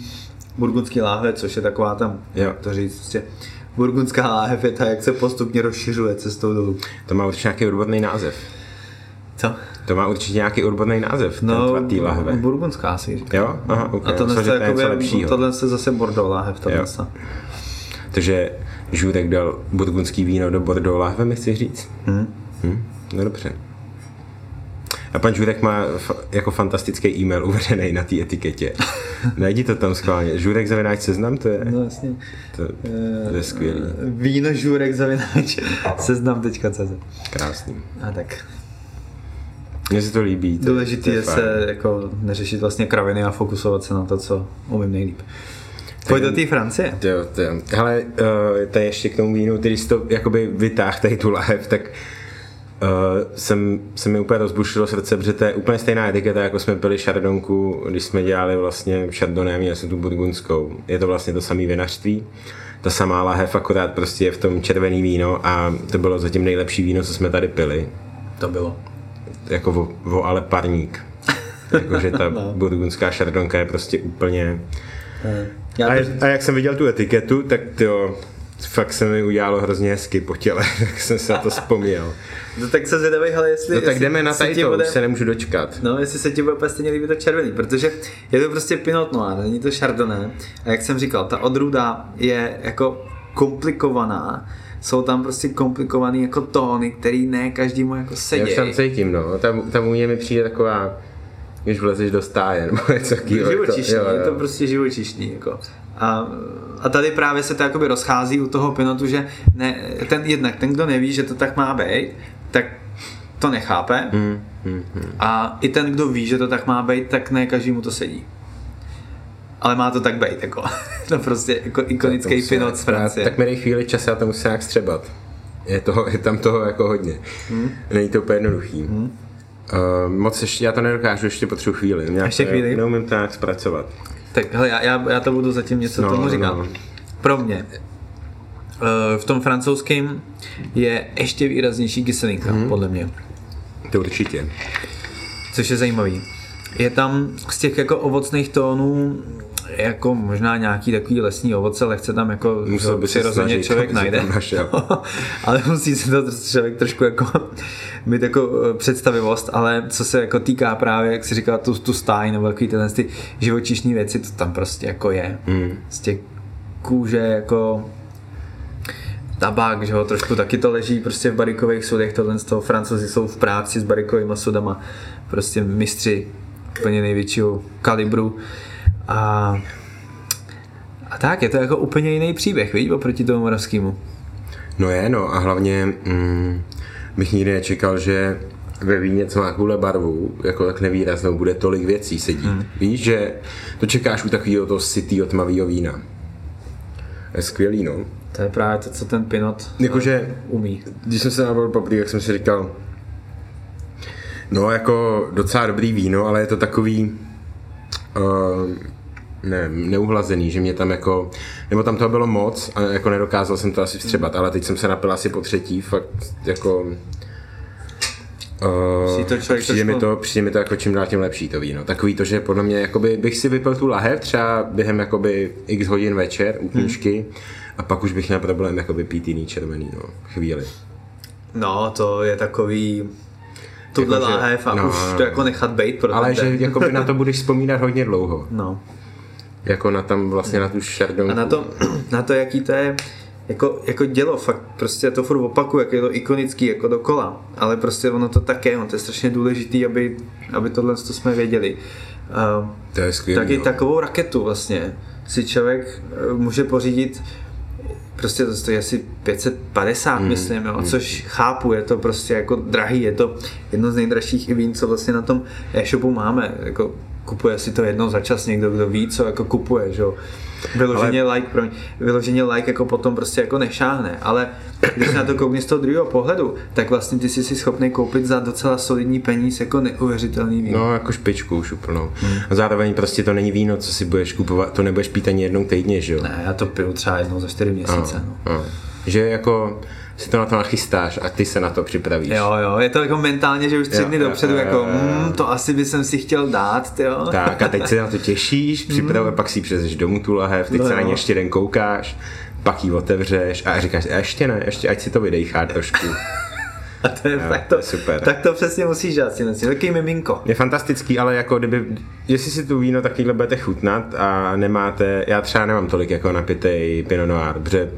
burgundské láhve, což je taková tam, Jo. to říct, prostě burgundská láhev je ta, jak se postupně rozšiřuje cestou dolů. To má určitě nějaký odborný název. Co? To má určitě nějaký odborný název, no, ten té lahve. burgundská asi říká. Jo? Aha, ok. A tohle Myslím, je jakoby, lepšího. tohle je zase Bordeaux láhev, tohle. Jo. Takže Žurek dal burgundský víno do Bordeaux lahve, mi chci říct? Hm? Hm? No dobře. A pan Žurek má fa- jako fantastický e-mail uvedený na té etiketě. (laughs) Najdi to tam schválně. Žurek zavináč seznam, to je, No jasně. to, to je skvělý. Víno žůrek zavináč (laughs) seznam.cz Krásný. A tak. Mně se to líbí. To, Důležité to je fajn. se jako neřešit vlastně kraviny a fokusovat se na to, co umím nejlíp. Pojď do té Francie. Jo, to jo. Hele, uh, tady ještě k tomu vínu, když jsi to jakoby vytáhl tady tu lahev, tak uh, jsem, se mi úplně rozbušilo srdce, protože to je úplně stejná etiketa, jako jsme pili šardonku, když jsme dělali vlastně šardoné, měli jsme tu burgundskou. Je to vlastně to samé vinařství, ta samá lahev, akorát prostě je v tom červený víno a to bylo zatím nejlepší víno, co jsme tady pili. To bylo. Jako vo, vo ale parník. Jakože ta (laughs) No. burgundská šardonka je prostě úplně Já a, to, a jak jsem viděl tu etiketu, tak to fakt se mi udělalo hrozně hezky po těle, (laughs) tak jsem se na to vzpomněl. no, tak se zvědavej, ale jestli... No tak jestli jdeme na se tady ti to, bude- už se nemůžu dočkat. No, jestli se ti bude úplně stejně líbí to červený, protože je to prostě Pinot Noir, není to Chardonnay. A jak jsem říkal, ta odrůda je jako komplikovaná. Jsou tam prostě komplikovaný jako tóny, který ne každému jako Já sedí. už tam cítím, no. Ta, ta vůně mi přijde taková, když vlezeš do stáje, nebo něco takového. živočišný, Jo, je to jo. prostě živočišný. Jako. A, a tady právě se to jakoby rozchází u toho pinotu, že ne, ten, jednak ten, kdo neví, že to tak má být, tak to nechápe. Hmm, hmm, hmm. A i ten, kdo ví, že to tak má být, tak ne každému to sedí. Ale má to tak být, jako. (laughs) to prostě jako ikonický To pinot z Francie. Tak mi dej chvíli čas, já to musím nějak střebat. Je, toho, je tam toho jako hodně. Hmm. Není to úplně jednoduchý. Hmm. Uh, moc ještě, já to nedokážu, ještě potřebuji chvíli. Nějak, Ještě chvíli? Neumím to nějak zpracovat. Tak hele, já, já, já to budu zatím něco No, tomu no, říkat. no. Pro mě eh, v tom francouzském je ještě výraznější kyselinka, mm. podle mě. To určitě. což je zajímavý. Je tam z těch jako ovocných tónů jako možná nějaký takový lesní ovoce, lehce tam jako Musel by přirozeně snažit, člověk (laughs) najde. (laughs) ale musí se to člověk trošku jako (laughs) mít jako eh, představivost, ale co se jako týká právě, jak si říkal, tu, tu stáj nebo takový tyhle ty živočišní věci, to tam prostě jako je. Mm. Z těch kůže, jako tabák, že jo, trošku taky to leží prostě v barikových sudech, tohle z toho francouzi jsou v práci s barikovými sudama, prostě mistři úplně největšího kalibru a, a tak, je to jako úplně jiný příběh, víš, oproti tomu moravskému. No je, no a hlavně mm, bych nikdy nečekal, že ve víně, co má kvůle barvu, jako tak nevýraznou, bude tolik věcí sedí. Hmm. Víš, že to čekáš u takového toho sytýho tmavého vína. Je skvělý, no. To je právě to, co ten Pinot Jakože, umí. když jsem se nabil poprvé, jak jsem si říkal, no jako docela dobrý víno, ale je to takový uh, ne, neuhlazený, že mě tam jako, nebo tam toho bylo moc a jako nedokázal jsem to asi vstřebat, ale teď jsem se napil asi po třetí, fakt jako Uh, to člověk přijde, mi to, přijde mi to jako čím dál tím lepší to víno. Takový to, že podle mě jakoby bych si vypil tu lahev třeba během jakoby x hodin večer u knížky a pak už bych měl problém jakoby pít jiný červený, no, chvíli. No, to je takový tuhle Jakože- láhev a no, už to jako nechat bejt pro Ale že jakoby na to (laughs) budeš vzpomínat hodně dlouho. No. Jako na tam vlastně na tu šardonku. A na to, (clears throat) na to, jaký to je jako, jako dělo, fakt prostě to furt opakuju, jak je to ikonický jako dokola, ale prostě ono to také, ono to je strašně důležitý, aby, aby tohle to jsme věděli. Uh, To je skvělý. taky no. takovou raketu vlastně si člověk eh, může pořídit prostě to stojí asi 550, Hmm, myslím, jo, což chápu, je to prostě jako drahý, je to jedno z nejdražších vín, co vlastně na tom e-shopu máme, jako kupuje si to jednou za čas někdo, kdo ví, co jako kupuje, že jo. Vyloženě ale... like, promiň, vyloženě like jako potom prostě jako nešáhne, ale když na to koukni z toho druhého pohledu, tak vlastně ty jsi si schopný koupit za docela solidní peníz jako neuvěřitelný víno. No, jako špičku už úplnou. A zároveň prostě to není víno, co si budeš kupovat, to nebudeš pít ani jednou týdně, že jo? Ne, já to piju třeba jednou za čtyři měsíce. No. No. Že jako si to na to nachystáš a ty se na to připravíš. Jo, jo, je to jako mentálně, že už tři Jo, dny dopředu, jo, jako jo, jo. mm, to asi by jsem si chtěl dát, jo. Tak a teď se na to těšíš, (laughs) připravuje, pak si přezeš domů tu lahev, teď No se na ní ještě den koukáš, pak ji otevřeš a říkáš, "A ještě ne, ještě ať si to vydejchá trošku. (laughs) A to je, Jo, tak, to to, je super. tak to přesně musíš dělat, si myslím. Takový miminko. Je fantastický, ale jako kdyby, jestli si tu víno takovýhle budete chutnat a nemáte, já třeba nemám tolik jako napitej Pinot Noir, protože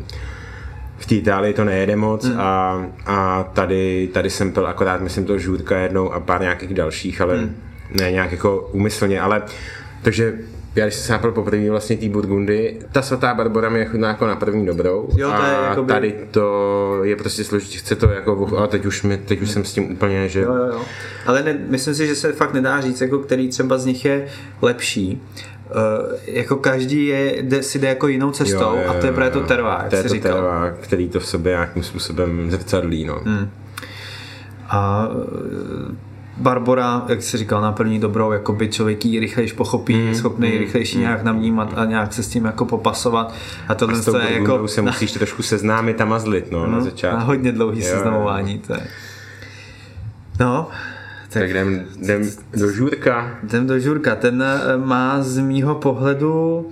v té Itálii to nejede moc Hmm. a, a tady, tady jsem pil akorát, myslím to žůrka jednou a pár nějakých dalších, ale Hmm. ne nějak jako úmyslně, ale takže já když jsem se napil poprvé vlastně té Burgundy, ta svatá Barbora mi je chutná jako na první dobrou Jo, to je a jakoby- tady to je prostě složitě, chce to jako, a teď už, mi, teď už jsem s tím úplně, že Jo, jo, jo. Ale ne, myslím si, že se fakt nedá říct, jako který třeba z nich je lepší. Uh, jako každý je, jde, si jde jako jinou cestou a to je právě to jak to je jsi to říkal. terroir, který to v sobě nějakým způsobem zrcadlí, no. Hmm. A eh, Barbora, jak jsi říkal, na první dobrou, jako by člověk ji rychlejš pochopí, Hmm, je schopný rychlejší nějak navnímat a nějak se s tím jako popasovat. A tohle S tou to je jako se musíš trošku seznámit a mazlit, no, na na začátku. hodně dlouhý Jo, seznamování. To je. No, tak Tak jdem, jdem do žůrka. jdem do žurka. Ten eh, má z mýho pohledu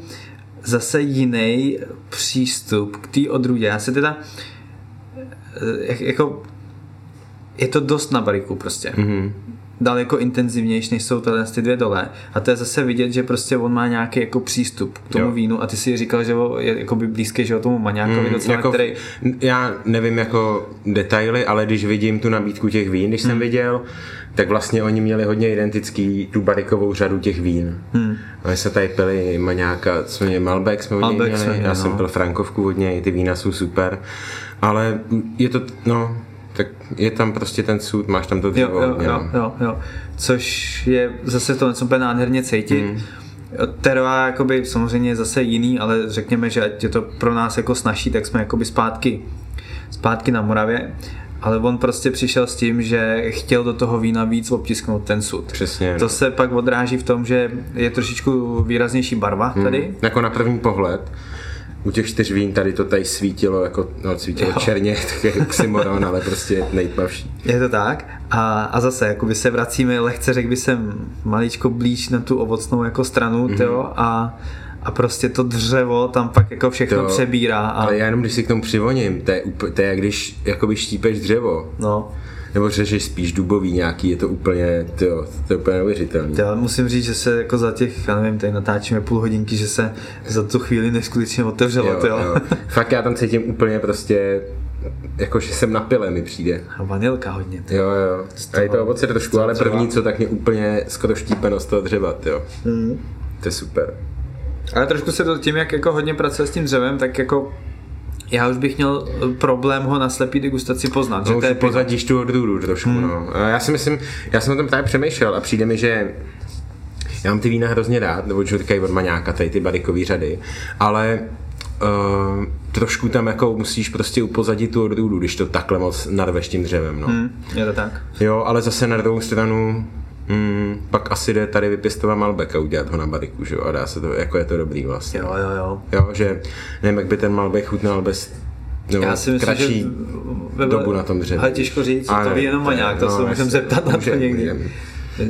zase jiný přístup k té odrůdě. Já se teda eh, jak- jako je to dost na bariku prostě. Mhm. Daleko intenzivnější, než jsou tyhle ty dvě dole. A to je zase vidět, že prostě on má nějaký jako přístup k tomu Jo. vínu a ty si říkal, že je jako by blízký, že o tomu maňákovi Mm, docela, jako, který... Já nevím jako detaily, ale když vidím tu nabídku těch vín, když jsem Hmm. viděl, tak vlastně oni měli hodně identický tu barikovou řadu těch vín. Hmm. A my se tady pili maňáka, co mě Malbec jsme od něj Malbec měli, jsme já jsem no. pil Frankovku od něj, ty vína jsou super, ale je to, no, tak je tam prostě ten sud, máš tam to Jo, dřevo. jo, jo, no. jo, jo. Což je zase to něco úplně nádherně cítit. Hmm. Terva jakoby samozřejmě je zase jiný, ale řekněme, že ať je to pro nás jako snažší, tak jsme jakoby zpátky, zpátky na Moravě. Ale on prostě přišel s tím, že chtěl do toho vína víc obtisknout ten sud. Přesně. To se pak odráží v tom, že je trošičku výraznější barva tady. Hmm. Jako na první pohled, u těch čtyř vín tady to tady svítilo, jako, no, svítilo Jo. černě, (laughs) tak je oxymoron, ale prostě nejtmavší. Je to tak. A, a zase, jakoby se vracíme lehce, řekl bych jsem, maličko blíž na tu ovocnou jako stranu, mm-hmm. jo, a, a prostě to dřevo tam pak jako všechno To- přebírá. A, Ale já jenom když si k tomu přivoním, to je, to je jak když jakoby štípeš dřevo. no, nebo řežeš spíš dubový nějaký, je to úplně, tyjo, to je úplně neuvěřitelný. Já musím říct, že se jako za těch, já nevím, tady natáčíme půl hodinky, že se za tu chvíli neskutečně otevřelo, Jo, jo, jo. Fakt já tam cítím úplně prostě, jako že jsem na pile mi přijde. A vanilka hodně. Ty. Jo, jo. A je to ovoce trošku, ale dřeva. první, co tak mě úplně skoro štípeno z toho dřeva, jo. Mm. To je super. Ale trošku se to tím, jak jako hodně pracuje s tím dřevem, tak jako já už bych měl problém ho na slepý degustaci poznat, že No, to je pozadíš tu odrůdu trošku, hmm. no. Já si myslím, já jsem o tom právě přemýšlel a přijde mi, že já mám ty vína hrozně rád, nebo žurkají od maňáka, tady ty barikový řady, ale uh, trošku tam jako musíš prostě upozadit tu odrůdu, když to takhle moc narveš tím dřevem, no. Hmm, je to tak. Jo, ale zase na druhou stranu mm, pak asi jde tady vypěstovat Malbec a udělat ho na bariku, že jo, a dá se to, jako je to dobrý vlastně. Jo, jo, jo. Jo, že nevím, jak by ten Malbec chutnal bez no, Já si myslím, kratší že ve- dobu na tom dřevě. Ale těžko říct, A to ne, ví jenom maňák, to no, se můžeme jasně, zeptat na to někdy.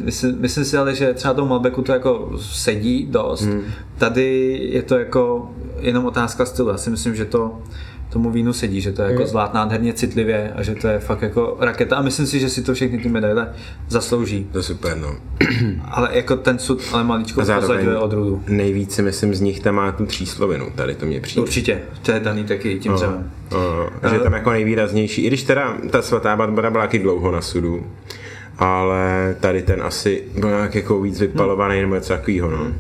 Myslím, myslím si ale, že třeba tomu Malbeku to jako sedí dost. Hmm. Tady je to jako jenom otázka stylu. Já si myslím, že to tomu vínu sedí, že to je jako Hmm. zvlád nádherně citlivě a že to je fakt jako raketa a myslím si, že si to všechny ty medaile zaslouží. To je super, no. (clears throat) Ale jako ten sud, ale maličko pozadňuje odrůdu. nejvíc si myslím z nich tam má tu tříslovinu, tady to mě přijde. Určitě, to je daný taky tím dřevem. Uh, že je tam jako nejvýraznější, i když teda ta svatá Barbara byla taky dlouho na sudu, ale tady ten asi byl nějak jako víc vypalovaný nebo něco takového, no.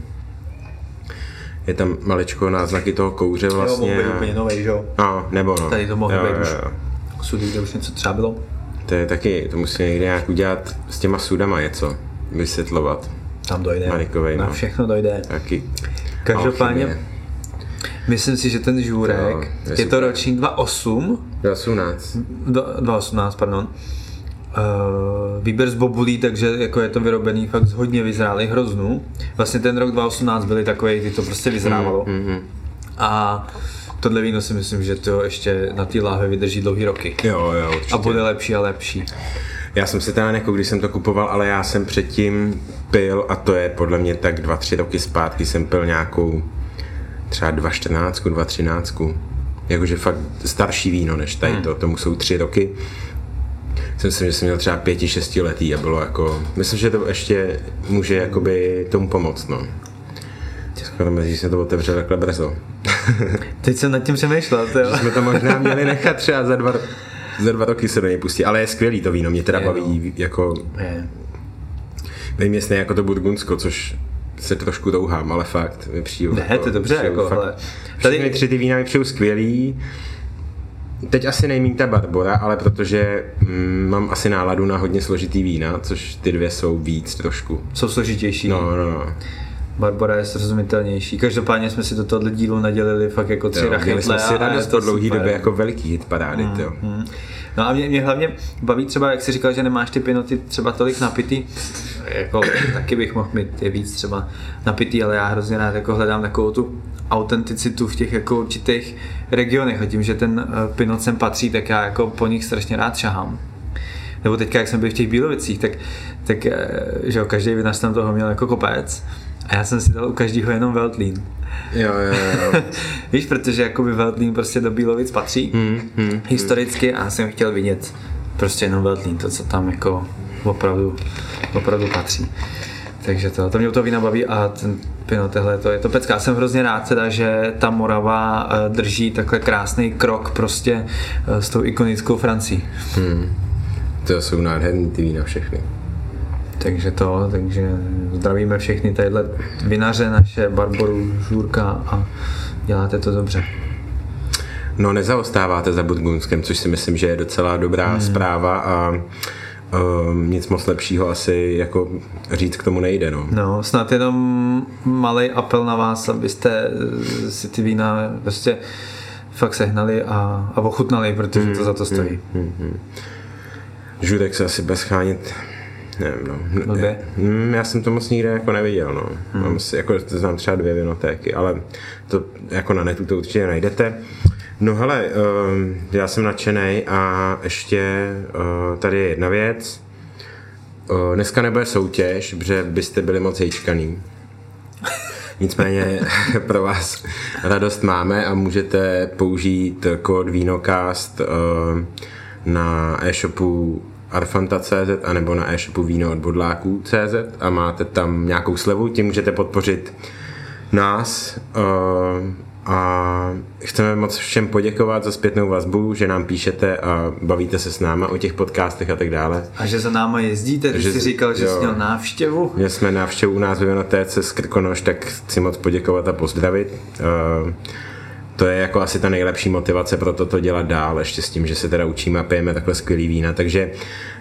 Je tam maličko náznaky toho kouře Jo, vlastně. mohl být úplně nový, že jo? No, nebo no. Tady to mohlo Jo, být jo, už. jo. Sudy, kde už něco třeba bylo. To je taky, to musí někde nějak udělat s těma sudama něco, vysvětlovat. Tam dojde. Marikovej, Na no. všechno dojde. Taky. Každopádně, Alchymie. myslím si, že ten žůrek, Jo, je, je to ročník 2008, 18. do- 2018, pardon. Uh, výběr z bobulí, takže jako je to vyrobený fakt z hodně vyzrálých hroznů. Vlastně ten rok 2018 byly takový, kdy to prostě vyzrávalo. Mhm. A tohle víno si myslím, že to ještě na té láhve vydrží dlouhý roky. Jo, jo, určitě. A bude lepší a lepší. Já jsem si teda jako když jsem to kupoval, ale já jsem předtím pil, a to je podle mě tak dva, tři roky zpátky, jsem pil nějakou třeba 2.14, 2.13. Jakože fakt starší víno než tady to, tomu jsou tři roky. Jsem si, že jsem měl třeba pěti, šestiletý a bylo jako, myslím, že to ještě může jakoby tomu pomoct, no. Skoro mezi, že jsem to otevřel takhle brzo. (laughs) Teď jsem nad tím přemýšlel, to jo. jsme to možná měli nechat třeba za dva, za dva roky se do něj pustit, ale je skvělý to víno, mě teda Je, no. baví, jako Je. Nevím, jestli jako to Burgundsko, což se trošku touhám, ale fakt mi přijde. Ne, to je dobře, jako, hele. Tady Tady- tři ty vína mi přijou skvělý. Teď asi nejmín ta Barbora, ale protože mm, mám asi náladu na hodně složitý vína, což ty dvě jsou víc trošku. Jsou složitější. No, no, no. Barbara je srozumitelnější. Každopádně jsme si do tohohle dílu nadělili fakt jako tři Jo, měli rachytle. jsme si radost po dlouhý době jako veliký hit parády, mm, Hmm. No a mě, mě hlavně baví třeba, jak jsi říkal, že nemáš ty pinoty třeba tolik napitý, jako taky bych mohl mít je víc třeba napitý, ale já hrozně rád jako hledám takovou tu autenticitu v těch jako určitých regionech a tím, že ten eh, pinot sem patří, tak já jako po nich strašně rád šahám. Nebo teďka, jak jsem byl v těch Bílovicích, tak, tak eh, že jo, každý vinař tam toho měl jako kopec a já jsem si dal u každého jenom Veltlín. Jo, jo, jo. (laughs) Víš, protože jakoby Veltlín prostě do Bílovic patří Hmm, hmm. historicky a já jsem chtěl vidět prostě jenom Veltlín, to, co tam jako opravdu, opravdu patří. Takže to, to mě u toho vína baví a ten Pinot, tohle to je to pecka. Já jsem hrozně rád teda, že ta Morava eh, drží takhle krásný krok prostě eh, s tou ikonickou Francií. Hmm. To jsou nádherný ty vína všechny. Takže to, takže zdravíme všechny tadyhle vinaře naše, Barboru, Žůrka a děláte to dobře. No nezaostáváte za Burgundskem, což si myslím, že je docela dobrá hmm. zpráva a um, nic moc lepšího asi jako říct k tomu nejde. No. No, snad jenom malý apel na vás, abyste eh, si ty vína prostě fakt sehnali a, a ochutnali, protože to za to stojí. Žurek se asi bez chánit nevím, no. Blbě? Mm, já jsem to moc nikde jako neviděl, no. Hmm. Mám si, jako, znám třeba dvě vinotéky, ale to jako na netu to určitě najdete. No hele, um, já jsem nadšený a ještě uh, tady je jedna věc. Uh, dneska nebude soutěž, protože byste byli moc hejčkaný. (laughs) Nicméně (laughs) pro vás radost máme a můžete použít kód VINOCAST uh, na e-shopu arfanta.cz anebo na e-shopu víno od a máte tam nějakou slevu, tím můžete podpořit nás a chceme moc všem poděkovat za zpětnou vazbu, že nám píšete a bavíte se s náma o těch podcastech a tak dále. A že za náma jezdíte, ty že, jsi říkal, že jo, jsi měl návštěvu. Že jsme návštěvu u nás ve TC z Krkonoš, tak chci moc poděkovat a pozdravit. Uh, to je jako asi ta nejlepší motivace pro toto dělat dál, ještě s tím, že se teda učíme a pijeme takhle skvělý vína. Takže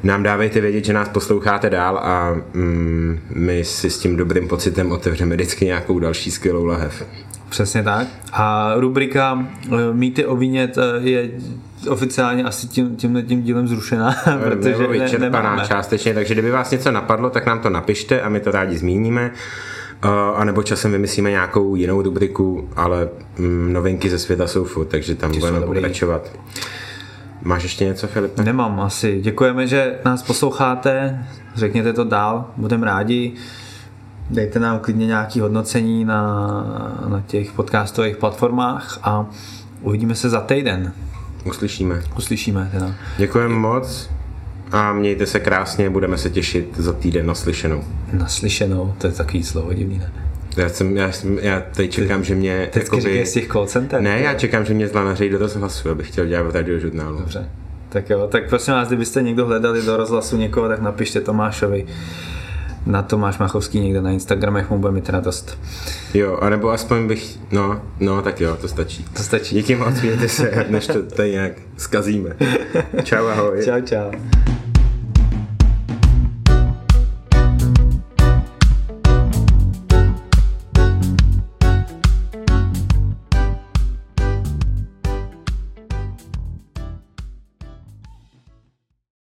nám dávejte vědět, že nás posloucháte dál a mm, my si s tím dobrým pocitem otevřeme vždycky nějakou další skvělou lahev. Přesně tak. A rubrika eh, Mýty o víně je oficiálně asi tím, tímhle tím dílem zrušená, (laughs) protože Nebo vyčerpaná ne, částečně, takže kdyby vás něco napadlo, tak nám to napište a my to rádi zmíníme. Uh, a nebo časem vymyslíme nějakou jinou rubriku, ale mm, novinky ze světa jsou furt, takže tam Ty budeme pokračovat. Máš ještě něco, Filipe? Nemám asi. Děkujeme, že nás posloucháte. Řekněte to dál, budeme rádi. Dejte nám klidně nějaké hodnocení na, na těch podcastových platformách a uvidíme se za týden. Uslyšíme. Uslyšíme teda. Děkujeme moc a mějte se krásně, budeme se těšit za týden naslyšenou. Naslyšenou, to je takový slovo divný, ne? Já, jsem, já, jsem, já teď čekám, že mě... Teď jakoby, z těch call center? Ne, já čekám, že mě zlanařejí do rozhlasu, abych chtěl dělat radiožurnálu. Dobře. Tak jo, tak prosím vás, kdybyste někdo hledali do rozhlasu někoho, tak napište Tomášovi na Tomáš Machovský někde na Instagramech, mu bude mít radost. Jo, anebo aspoň bych, no, no, tak jo, to stačí. To stačí. Díky moc, mějte se, než to tady nějak zkazíme. (laughs) Čau, ahoj. Čau, čau.